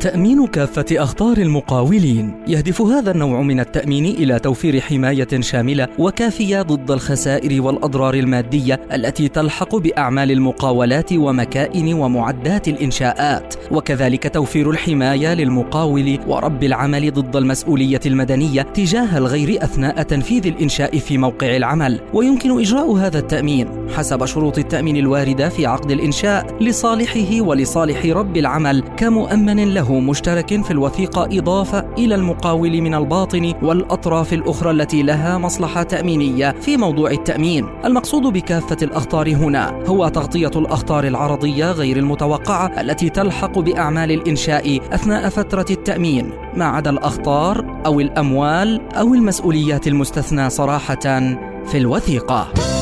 تأمين كافة أخطار المقاولين. يهدف هذا النوع من التأمين إلى توفير حماية شاملة وكافية ضد الخسائر والأضرار المادية التي تلحق بأعمال المقاولات ومكائن ومعدات الإنشاءات. وكذلك توفير الحماية للمقاول ورب العمل ضد المسؤولية المدنية تجاه الغير أثناء تنفيذ الإنشاء في موقع العمل. ويمكن إجراء هذا التأمين حسب شروط التأمين الواردة في عقد الإنشاء لصالحه ولصالح رب العمل كمؤمن له. مشترك في الوثيقة إضافة إلى المقاول من الباطن والأطراف الأخرى التي لها مصلحة تأمينية في موضوع التأمين. المقصود بكافة الأخطار هنا هو تغطية الأخطار العرضية غير المتوقعة التي تلحق بأعمال الإنشاء أثناء فترة التأمين. ما عدا الأخطار أو الأموال أو المسؤوليات المستثنى صراحة في الوثيقة.